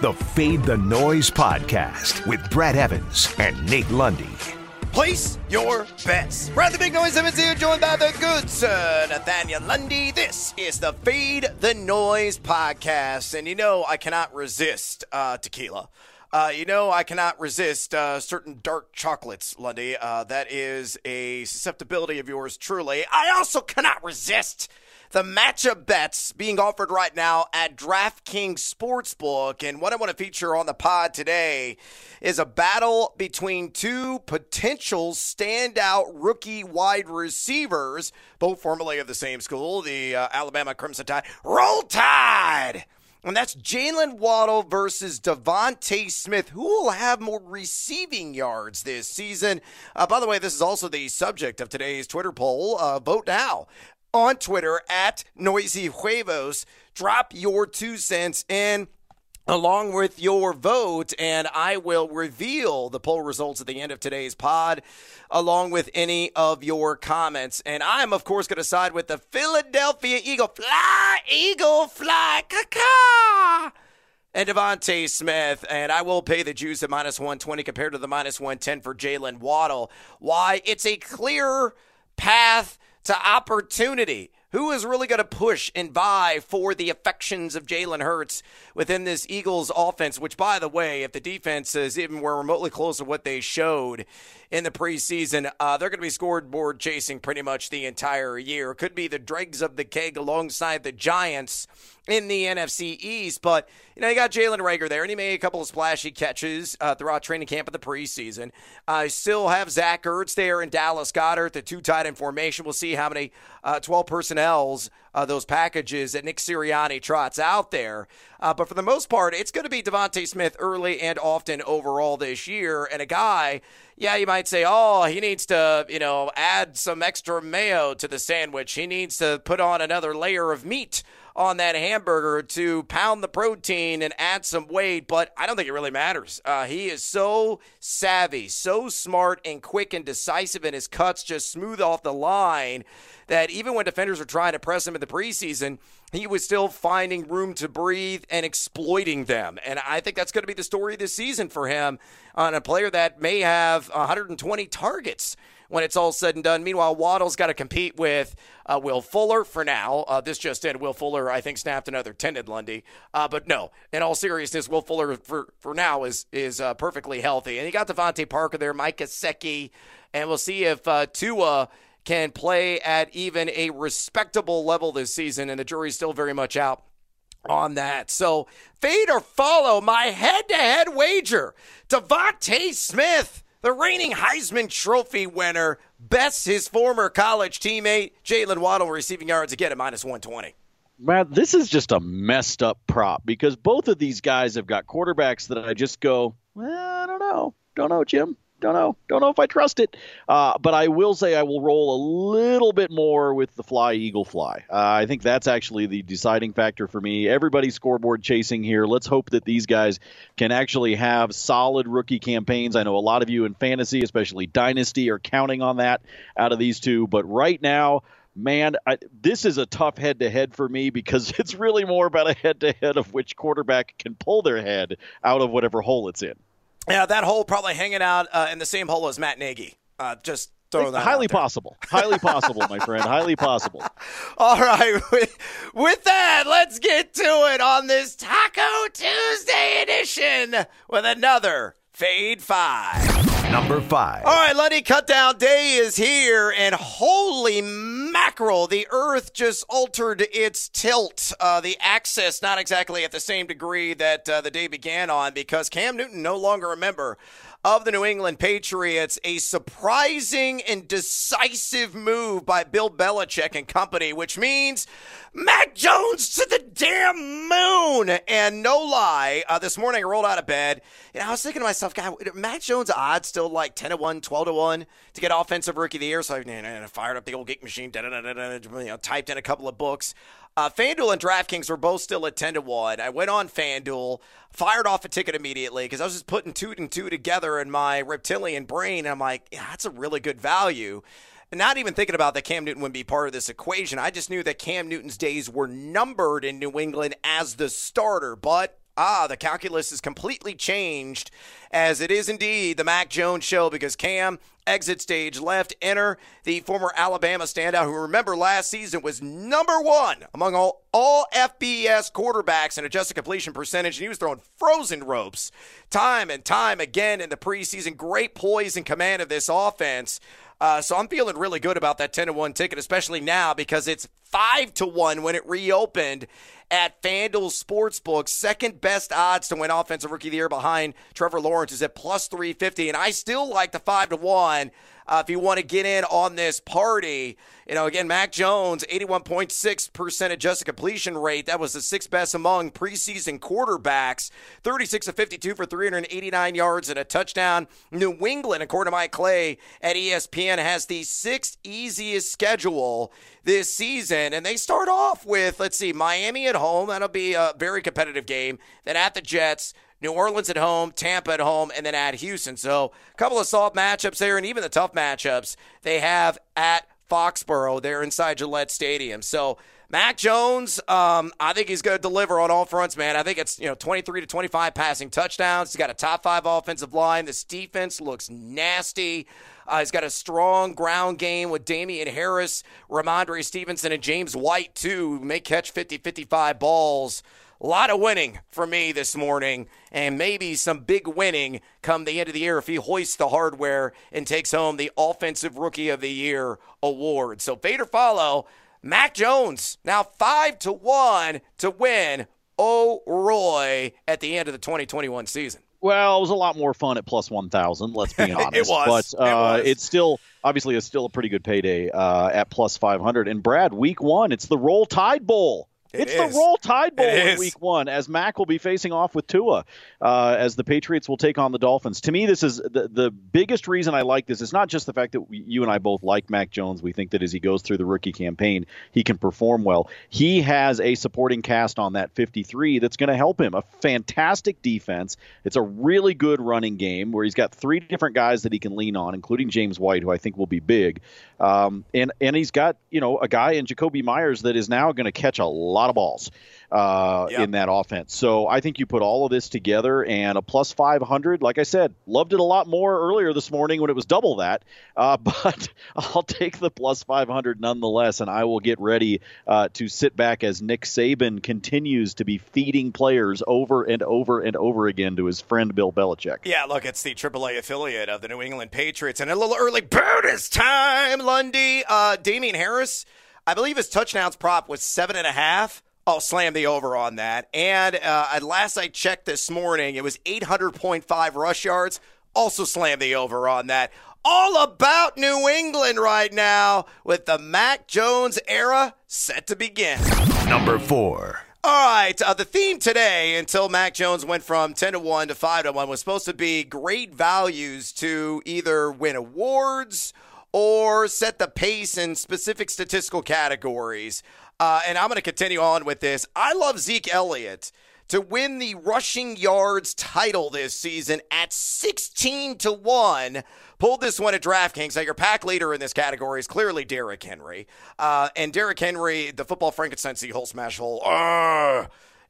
the Fade the Noise podcast with Brad Evans and Nate Lundy. Place your bets. Brad the Big Noise Evans here, joined by the good sir Nathaniel Lundy. This is the Fade the Noise podcast, and you know I cannot resist uh, tequila. Uh, you know, I cannot resist uh, certain dark chocolates, Lundy. Uh, that is a susceptibility of yours, truly. I also cannot resist the matchup bets being offered right now at DraftKings Sportsbook. And what I want to feature on the pod today is a battle between two potential standout rookie wide receivers, both formerly of the same school, the uh, Alabama Crimson Tide. Roll Tide! And that's Jaylen Waddle versus DeVonta Smith. Who will have more receiving yards this season? Uh, by the way, this is also the subject of today's Twitter poll. Uh, vote now on Twitter at Noisy Huevos. Drop your two cents in along with your vote, and I will reveal the poll results at the end of today's pod, along with any of your comments. And I'm, of course, going to side with the Philadelphia Eagle. Fly, Eagle, fly, caca! And DeVonta Smith, and I will pay the juice at minus 120 compared to the minus 110 for Jaylen Waddle. Why? It's a clear path to opportunity. Who is really going to push and vie for the affections of Jalen Hurts within this Eagles offense? Which, by the way, if the defense is even were remotely close to what they showed in the preseason, uh, they're going to be scoreboard chasing pretty much the entire year. Could be the dregs of the keg alongside the Giants in the NFC East. But, you know, you got Jalen Reagor there, and he made a couple of splashy catches uh, throughout training camp of the preseason. I uh, still have Zach Ertz there and Dallas Goedert, the two tight end formation. We'll see how many uh, 12 personnels, uh, those packages that Nick Sirianni trots out there. Uh, but for the most part, it's going to be DeVonta Smith early and often overall this year. And a guy, yeah, you might say, oh, he needs to, you know, add some extra mayo to the sandwich. He needs to put on another layer of meat on that hamburger to pound the protein and add some weight, but I don't think it really matters. Uh, he is so savvy, so smart, and quick and decisive in his cuts, just smooth off the line that even when defenders are trying to press him in the preseason, he was still finding room to breathe and exploiting them. And I think that's going to be the story this season for him on a player that may have 120 targets when it's all said and done. Meanwhile, Waddle's got to compete with uh, Will Fuller for now. Uh, this just in. Will Fuller, I think, snapped another tendon, Lundy. Uh, but no, in all seriousness, Will Fuller for, for now is is uh, perfectly healthy. And he got DeVante Parker there, Mike Gesicki, and we'll see if uh, Tua can play at even a respectable level this season, and the jury's still very much out on that. So fade or follow my head-to-head wager. DeVonta Smith, the reigning Heisman Trophy winner, bests his former college teammate Jaylen Waddle receiving yards again at minus 120. Matt, this is just a messed up prop because both of these guys have got quarterbacks that I just go, well, I don't know. Don't know, Jim don't know. Don't know if I trust it. Uh, but I will say I will roll a little bit more with the fly eagle fly. Uh, I think that's actually the deciding factor for me. Everybody's scoreboard chasing here. Let's hope that these guys can actually have solid rookie campaigns. I know a lot of you in fantasy, especially dynasty, are counting on that out of these two. But right now, man, I, this is a tough head to head for me because it's really more about a head to head of which quarterback can pull their head out of whatever hole it's in. Yeah, that hole probably hanging out uh, in the same hole as Matt Nagy. Uh, just highly possible. Highly possible my friend. Highly possible. All right with, with, that let's get to it on this taco tuesday edition with another fade five Number five. All right, Lundy Cutdown Day is here, and holy mackerel, the Earth just altered its tilt. Uh, the axis, not exactly at the same degree that uh, the day began on, because Cam Newton no longer a member of the New England Patriots. A surprising and decisive move by Bill Belichick and company, which means Mac Jones to the damn moon. And no lie, uh, this morning I rolled out of bed and I was thinking to myself, God, Mac Jones' odds still like 10 to 1, 12 to 1 to get Offensive Rookie of the Year. So I fired up the old geek machine, you know, typed in a couple of books. Uh, FanDuel and DraftKings were both still at 10 to 1. I went on FanDuel, fired off a ticket immediately because I was just putting two and two together in my reptilian brain. And I'm like, yeah, that's a really good value. Not even thinking about that Cam Newton would be part of this equation. I just knew that Cam Newton's days were numbered in New England as the starter. But ah, the calculus is completely changed as it is indeed the Mac Jones show because Cam exit stage left. Enter the former Alabama standout who, remember, last season was number one among all, all FBS quarterbacks in adjusted completion percentage, and he was throwing frozen ropes time and time again in the preseason. Great poise and command of this offense. Uh, so I'm feeling really good about that 10 to 1 ticket, especially now because it's 5 to 1 when it reopened at FanDuel Sportsbook. Second best odds to win Offensive Rookie of the Year behind Trevor Lawrence is at plus 350. And I still like the 5 to 1 uh, if you want to get in on this party. You know, again, Mac Jones, 81.6% adjusted completion rate. That was the sixth best among preseason quarterbacks. 36 of 52 for 389 yards and a touchdown. New England, according to Mike Clay at ESPN, has the sixth easiest schedule this season. And they start off with, let's see, Miami at home. That'll be a very competitive game. Then at the Jets. New Orleans at home, Tampa at home, and then at Houston. So a couple of soft matchups there, and even the tough matchups they have at Foxborough there inside Gillette Stadium. So Mac Jones, um, I think he's going to deliver on all fronts, man. I think it's you know 23 to 25 passing touchdowns. He's got a top five offensive line. This defense looks nasty. Uh, he's got a strong ground game with Damien Harris, Rhamondre Stevenson, and James White too. Who may catch 50, 55 balls. A lot of winning for me this morning, and maybe some big winning come the end of the year if he hoists the hardware and takes home the Offensive Rookie of the Year award. So, fade or follow, Mac Jones now five to one to win OROY at the end of the 2021 season. Well, it was a lot more fun at plus one thousand. Let's be honest. it was, but uh, it was. it's still obviously it's still a pretty good payday uh, at plus five hundred. And Brad, week one, it's the Roll Tide Bowl. It it's is. the Roll Tide Bowl in week one as Mac will be facing off with Tua uh, as the Patriots will take on the Dolphins. To me, this is the, the biggest reason I like this. It's not just the fact that we, you and I both like Mac Jones. We think that as he goes through the rookie campaign, he can perform well. He has a supporting cast on that 53 that's going to help him. A fantastic defense. It's a really good running game where he's got three different guys that he can lean on, including James White, who I think will be big. Um, and and he's got you know a guy in Jakobi Meyers that is now going to catch a lot of balls uh, Yep. in that offense. So I think you put all of this together and a plus 500. Like I said, loved it a lot more earlier this morning when it was double that. Uh, but I'll take the plus 500 nonetheless, and I will get ready uh, to sit back as Nick Saban continues to be feeding players over and over and over again to his friend Bill Belichick. Yeah, look, it's the AAA affiliate of the New England Patriots. And a little early bonus time, Lundy. Uh, Damien Harris, I believe his touchdowns prop was seven and a half. I'll slam the over on that. And uh, at last I checked this morning, it was 800.5 rush yards. Also slam the over on that. All about New England right now with the Mac Jones era set to begin. Number four. All right, uh, the theme today, until Mac Jones went from 10 to 1 to 5 to 1, was supposed to be great values to either win awards or set the pace in specific statistical categories. Uh, and I'm going to continue on with this. I love Zeke Elliott to win the rushing yards title this season at 16 to 1. Pulled this one at DraftKings. Now, your pack leader in this category is clearly Derrick Henry. Uh, and Derrick Henry, the football Frankenstein whole smash hole,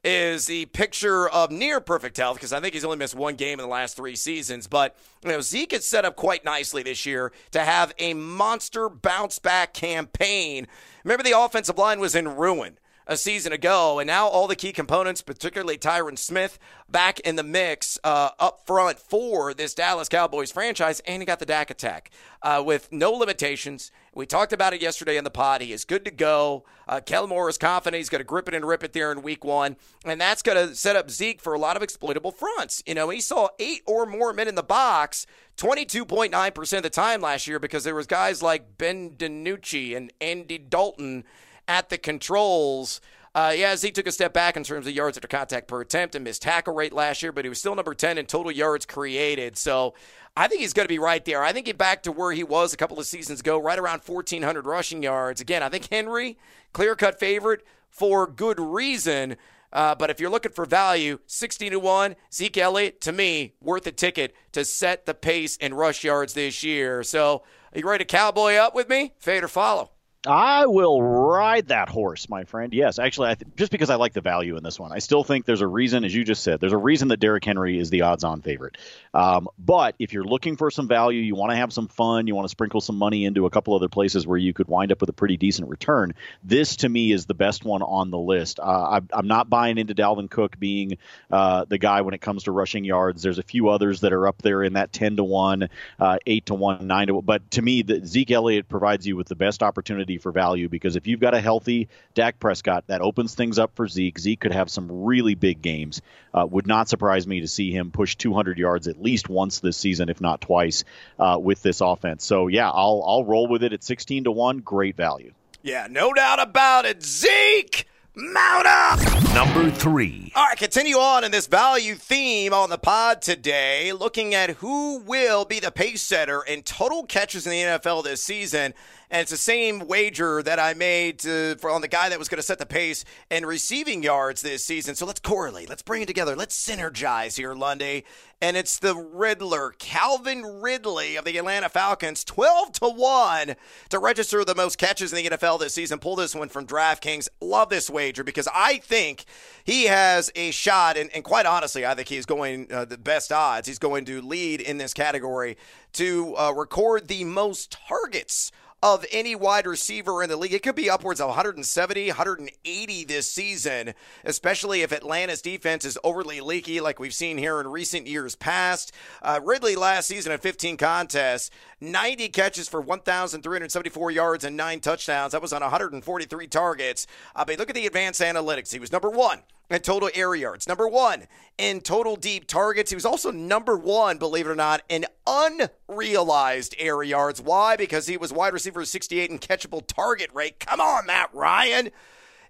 is the picture of near perfect health because I think he's only missed one game in the last three seasons. But you know, Zeke is set up quite nicely this year to have a monster bounce back campaign. Remember, the offensive line was in ruin a season ago, and now all the key components, particularly Tyron Smith, back in the mix uh, up front for this Dallas Cowboys franchise, and he got the Dak attack uh, with no limitations. We talked about it yesterday in the pod. He is good to go. Uh, Kellen Moore is confident he's going to grip it and rip it there in week one, and that's going to set up Zeke for a lot of exploitable fronts. You know, he saw eight or more men in the box 22.9% of the time last year because there was guys like Ben DiNucci and Andy Dalton at the controls. Uh, yeah, Zeke took a step back in terms of yards after contact per attempt and missed tackle rate last year, but he was still number 10 in total yards created. So I think he's going to be right there. I think he's back to where he was a couple of seasons ago, right around 1,400 rushing yards. Again, I think Henry, clear cut favorite for good reason. Uh, but if you're looking for value, 16 to 1, Zeke Elliott, to me, worth a ticket to set the pace in rush yards this year. So, are you ready to cowboy up with me? Fade or follow? I will ride that horse, my friend. Yes, actually, I th- just because I like the value in this one, I still think there's a reason, as you just said, there's a reason that Derrick Henry is the odds-on favorite. Um, but if you're looking for some value, you want to have some fun, you want to sprinkle some money into a couple other places where you could wind up with a pretty decent return. This, to me, is the best one on the list. Uh, I, am not buying into Dalvin Cook being uh, the guy when it comes to rushing yards. There's a few others that are up there in that 10 to one, uh, eight to one, nine to. one. But to me, the, Zeke Elliott provides you with the best opportunity for value because if you've got a healthy Dak Prescott, that opens things up for Zeke. Zeke could have some really big games. Uh, would not surprise me to see him push 200 yards at least once this season, if not twice, uh, with this offense. So yeah, I'll I'll roll with it at 16 to one. Great value. Yeah, no doubt about it. Zeke. Mount up! Number three. All right, continue on in this value theme on the pod today, looking at who will be the pace setter in total catches in the NFL this season. And it's the same wager that I made to, for, on the guy that was going to set the pace and receiving yards this season. So let's correlate. Let's bring it together. Let's synergize here, Lundy. And it's the Riddler, Calvin Ridley of the Atlanta Falcons, 12 to 1 to register the most catches in the NFL this season. Pull this one from DraftKings. Love this wager because I think he has a shot. And, and quite honestly, I think he's going uh, the best odds. He's going to lead in this category to uh, record the most targets of any wide receiver in the league. It could be upwards of 170, 180 this season, especially if Atlanta's defense is overly leaky, like we've seen here in recent years past. Uh, Ridley last season at 15 contests, 90 catches for 1,374 yards and nine touchdowns. That was on 143 targets. I mean, look at the advanced analytics. He was number one in total air yards. Number one in total deep targets. He was also number one, believe it or not, in unrealized air yards. Why? Because he was wide receiver 68 in catchable target rate. Come on, Matt Ryan.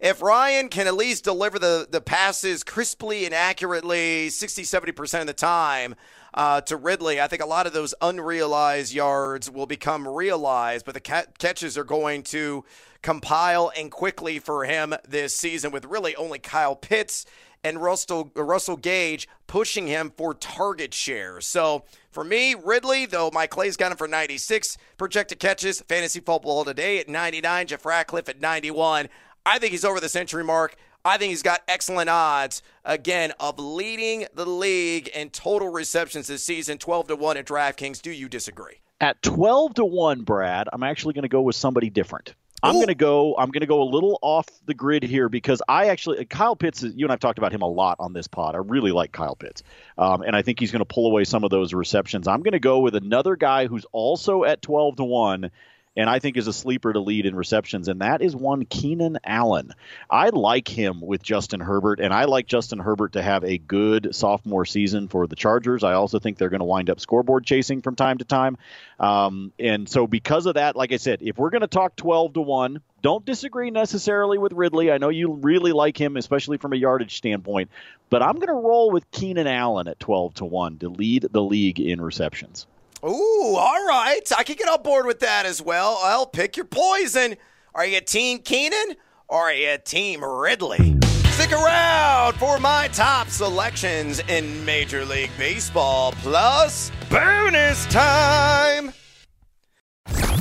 If Ryan can at least deliver the, the passes crisply and accurately 60, 70% of the time, uh, to Ridley. I think a lot of those unrealized yards will become realized, but the catches are going to compile and quickly for him this season with really only Kyle Pitts and Russell, Russell Gage pushing him for target share. So for me, Ridley, though Mike Clay's got him for 96 projected catches, fantasy football today at 99, Jeff Ratcliffe at 91. I think he's over the century mark. I think he's got excellent odds, again, of leading the league in total receptions this season, 12 to 1 at DraftKings. Do you disagree? At 12 to 1, Brad, I'm actually going to go with somebody different. I'm going to go. I'm going to go a little off the grid here because I actually Kyle Pitts. You and I've talked about him a lot on this pod. I really like Kyle Pitts, um, and I think he's going to pull away some of those receptions. I'm going to go with another guy who's also at 12 to one, and I think is a sleeper to lead in receptions, and that is one Keenan Allen. I like him with Justin Herbert, and I like Justin Herbert to have a good sophomore season for the Chargers. I also think they're going to wind up scoreboard chasing from time to time. Um, and so, because of that, like I said, if we're going to talk 12 to 1, don't disagree necessarily with Ridley. I know you really like him, especially from a yardage standpoint, but I'm going to roll with Keenan Allen at 12 to 1 to lead the league in receptions. Ooh, all right. I can get on board with that as well. I'll pick your poison. Are you Team Keenan or are you Team Ridley? Stick around for my top selections in Major League Baseball plus bonus time.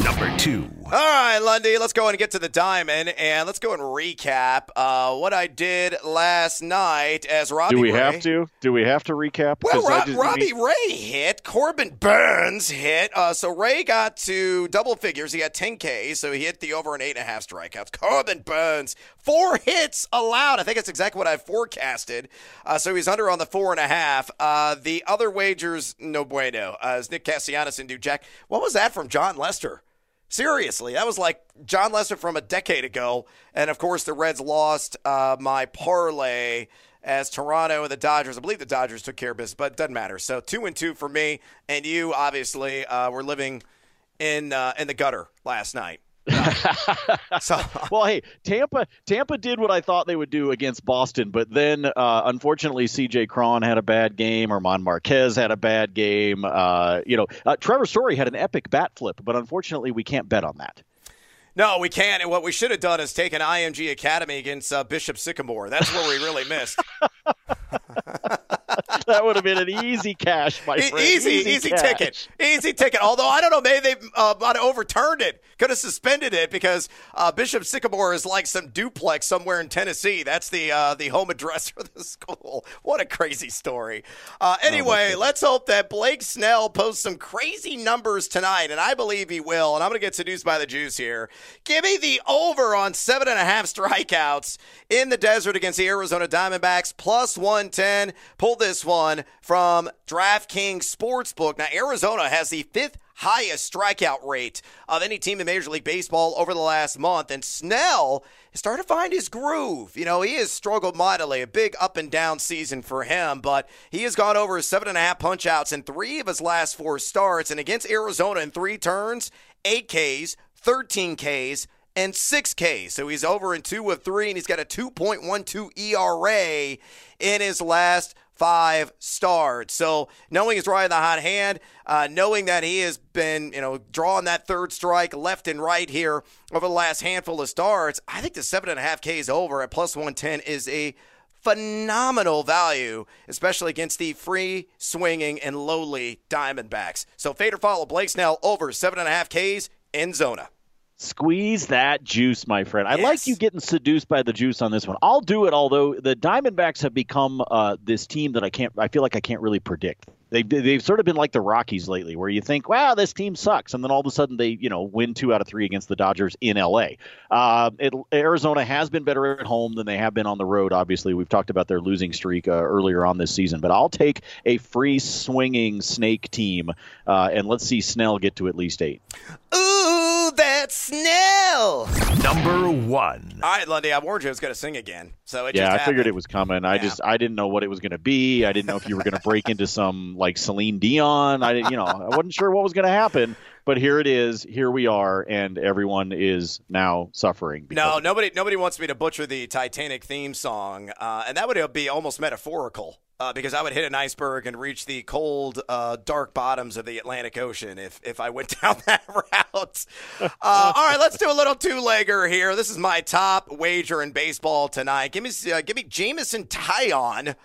Number two. All right, Lundy, let's go and get to the diamond, and let's go and recap uh, what I did last night as Robbie. Do we Ray. have to? Do we have to recap? Well, Rob, just, Robbie Ray hit, Corbin Burnes hit. Uh, so Ray got to double figures. He had 10K, so he hit the over an eight and a half strikeouts. Corbin Burnes, four hits allowed. I think that's exactly what I forecasted. Uh, so he's under on the four and a half. Uh, the other wagers, no bueno. Uh, as Nick Castellanos and do Jack. What was that from Jon Lester? Seriously, that was like Jon Lester from a decade ago. And of course, the Reds lost uh, my parlay as Toronto and the Dodgers. I believe the Dodgers took care of business, but it doesn't matter. So two and two for me, and you obviously uh, were living in uh, in the gutter last night. so well, hey, Tampa Tampa did what I thought they would do against Boston, but then uh, unfortunately C.J. Cron had a bad game, German Marquez had a bad game. Uh, you know, uh, Trevor Story had an epic bat flip, but unfortunately we can't bet on that. No, we can't. And what we should have done is taken IMG Academy against uh, Bishop Sycamore. That's where we really missed. that would have been an easy cash, my friend. Easy, easy, easy ticket, easy ticket. Although I don't know, maybe they uh, might have overturned it, could have suspended it because uh, Bishop Sycamore is like some duplex somewhere in Tennessee. That's the uh, the home address for the school. What a crazy story. Uh, oh, anyway, oh let's hope that Blake Snell posts some crazy numbers tonight, and I believe he will. And I'm going to get seduced by the juice here. Give me the over on seven and a half strikeouts in the desert against the Arizona Diamondbacks, plus 110. Pull this one from DraftKings Sportsbook. Now, Arizona has the fifth highest strikeout rate of any team in Major League Baseball over the last month. And Snell is starting to find his groove. You know, he has struggled mightily, a big up and down season for him, but he has gone over seven and a half punch outs in three of his last four starts. And against Arizona in three turns, eight Ks, 13 Ks, and 6K. So he's over in two of three, and he's got a 2.12 ERA in his last five starts. So knowing he's riding the hot hand, uh, knowing that he has been, you know, drawing that third strike left and right here over the last handful of starts, I think the seven and a half Ks over at plus 110 is a phenomenal value, especially against the free swinging and lowly Diamondbacks. So fade or follow Blake Snell over seven and a half Ks in Zona. Squeeze that juice, my friend. I yes. like you getting seduced by the juice on this one. I'll do it, although the Diamondbacks have become uh, this team that I can't. I feel like I can't really predict. They've they've sort of been like the Rockies lately, where you think, wow, this team sucks, and then all of a sudden they you know win two out of three against the Dodgers in L.A. Uh, it, Arizona has been better at home than they have been on the road. Obviously, we've talked about their losing streak uh, earlier on this season, but I'll take a free swinging snake team, uh, and let's see Snell get to at least eight. Ooh, that Snell! Number one. All right, Lundy, I warned you I was going to sing again, so it yeah, I figured it was coming. I just I didn't know what it was going to be. I didn't know if you were going to break into some like Celine Dion. I didn't, you know, I wasn't sure what was going to happen. But here it is. Here we are, and everyone is now suffering. No, nobody nobody wants me to butcher the Titanic theme song, uh, and that would be almost metaphorical uh, because I would hit an iceberg and reach the cold, uh, dark bottoms of the Atlantic Ocean if, if I went down that route. Uh, all right, let's do a little two legger here. This is my top wager in baseball tonight. Give me uh, give me Jameson Taillon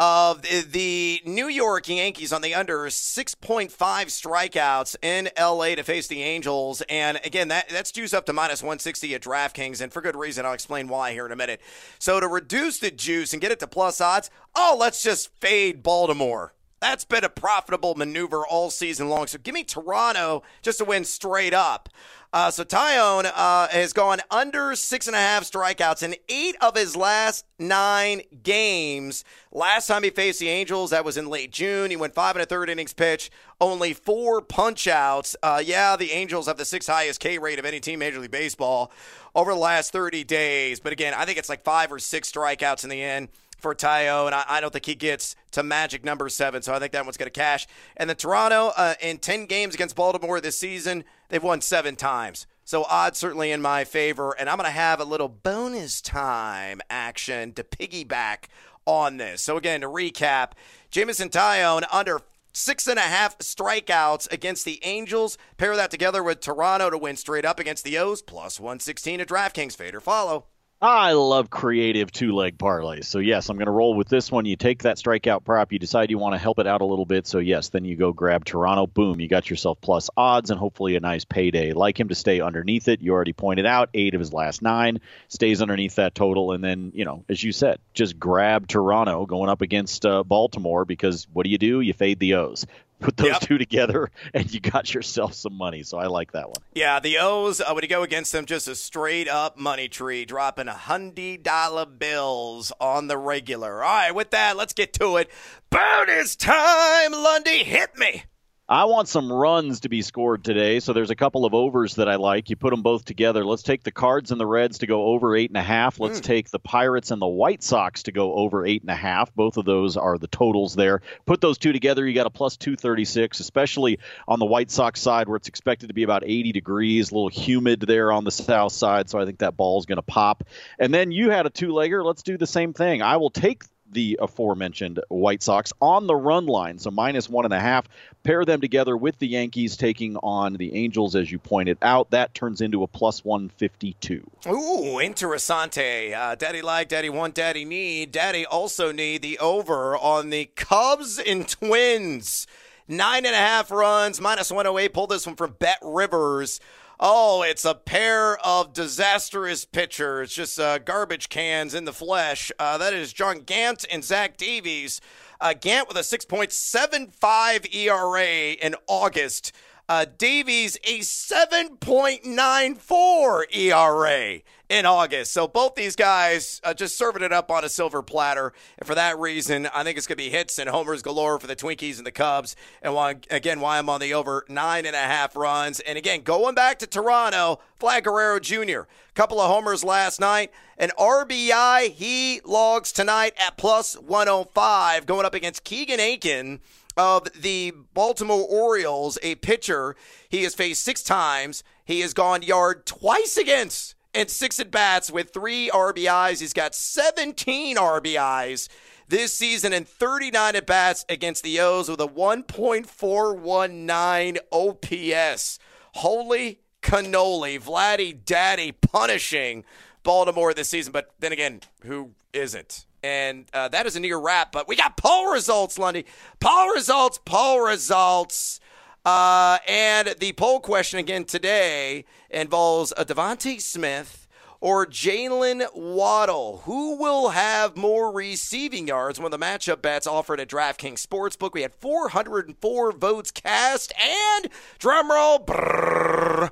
of the New York Yankees on the under 6.5 strikeouts in LA to face the Angels. And again, that, that's juice up to minus 160 at DraftKings. And for good reason, I'll explain why here in a minute. So to reduce the juice and get it to plus odds, oh, let's just fade Baltimore. That's been a profitable maneuver all season long. So give me Toronto just to win straight up. Uh, so Taillon uh, has gone under six and a half strikeouts in eight of his last nine games. Last time he faced the Angels, that was in late June. He went five and a third innings pitch, only four punch outs. Uh, yeah, the Angels have the sixth highest K rate of any team Major League Baseball over the last 30 days. But again, I think it's like five or six strikeouts in the end for Taillon, and I, I, don't think he gets to magic number seven, so I think that one's going to cash. And the Toronto, uh, in 10 games against Baltimore this season, they've won seven times. So odds certainly in my favor, and I'm going to have a little bonus time action to piggyback on this. So again, to recap, Jameson Taillon under six and a half strikeouts against the Angels. Pair that together with Toronto to win straight up against the O's, plus 116 at DraftKings. Fader follow. I love creative two leg parlays. So, yes, I'm going to roll with this one. You take that strikeout prop, you decide you want to help it out a little bit. So, yes, then you go grab Toronto. Boom, you got yourself plus odds and hopefully a nice payday. Like him to stay underneath it. You already pointed out eight of his last nine stays underneath that total. And then, you know, as you said, just grab Toronto going up against uh, Baltimore because what do you do? You fade the O's. Put those yep. two together, and you got yourself some money. So I like that one. Yeah, the O's, uh, when you go against them, just a straight up money tree, dropping a hundred dollar bills on the regular. All right, with that, let's get to it. Bonus time, Lundy, hit me. I want some runs to be scored today, so there's a couple of overs that I like. You put them both together. Let's take the Cards and the Reds to go over eight and a half. Let's mm. take the Pirates and the White Sox to go over eight and a half. Both of those are the totals there. Put those two together, you got a plus 236, especially on the White Sox side where it's expected to be about 80 degrees, a little humid there on the south side. So I think that ball is going to pop. And then you had a two legger. Let's do the same thing. I will take the aforementioned White Sox on the run line, so minus one and a half. Pair them together with the Yankees taking on the Angels, as you pointed out. That turns into a plus 152. Ooh, interessante. Uh, daddy like, daddy want, daddy need. Daddy also need the over on the Cubs and Twins. Nine and a half runs, minus 108. Pull this one from BetRivers. Oh, it's a pair of disastrous pitchers, just uh, garbage cans in the flesh. Uh, that is John Gant and Zach Davies. Uh, Gant with a 6.75 ERA in August. Uh, Davies a 7.94 ERA in August. So both these guys uh, just serving it up on a silver platter. And for that reason, I think it's going to be hits and homers galore for the Twinkies and the Cubs. And why, again, why I'm on the over nine and a half runs. And again, going back to Toronto, Vlad Guerrero Jr., A couple of homers last night. An RBI he logs tonight at plus 105, going up against Keegan Akin of the Baltimore Orioles, a pitcher he has faced six times. He has gone yard twice against and six at bats with three RBIs. He's got 17 RBIs this season and 39 at bats against the O's with a 1.419 OPS. Holy cannoli. Vladdy Daddy punishing Baltimore this season. But then again, who isn't? And uh, that is a near wrap. But we got poll results, Lundy. Poll results, poll results. Uh, and the poll question again today involves a DeVonta Smith or Jaylen Waddle. Who will have more receiving yards? One of the matchup bets offered at DraftKings Sportsbook. We had 404 votes cast, and drumroll, brrr,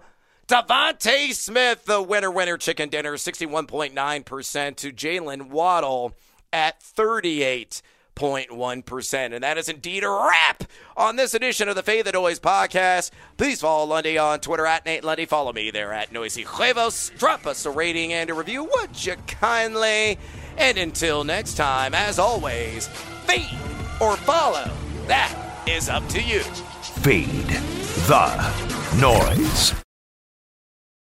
Smith, the winner, winner, chicken dinner, 61.9% to Jaylen Waddle at 38. 0.1%. And that is indeed a wrap on this edition of the Fade the Noise podcast. Please follow Lundy on Twitter at Nate Lundy. Follow me there at Noisy Huevos. Drop us a rating and a review, would you kindly? And until next time, as always, feed or follow. That is up to you. Feed the noise.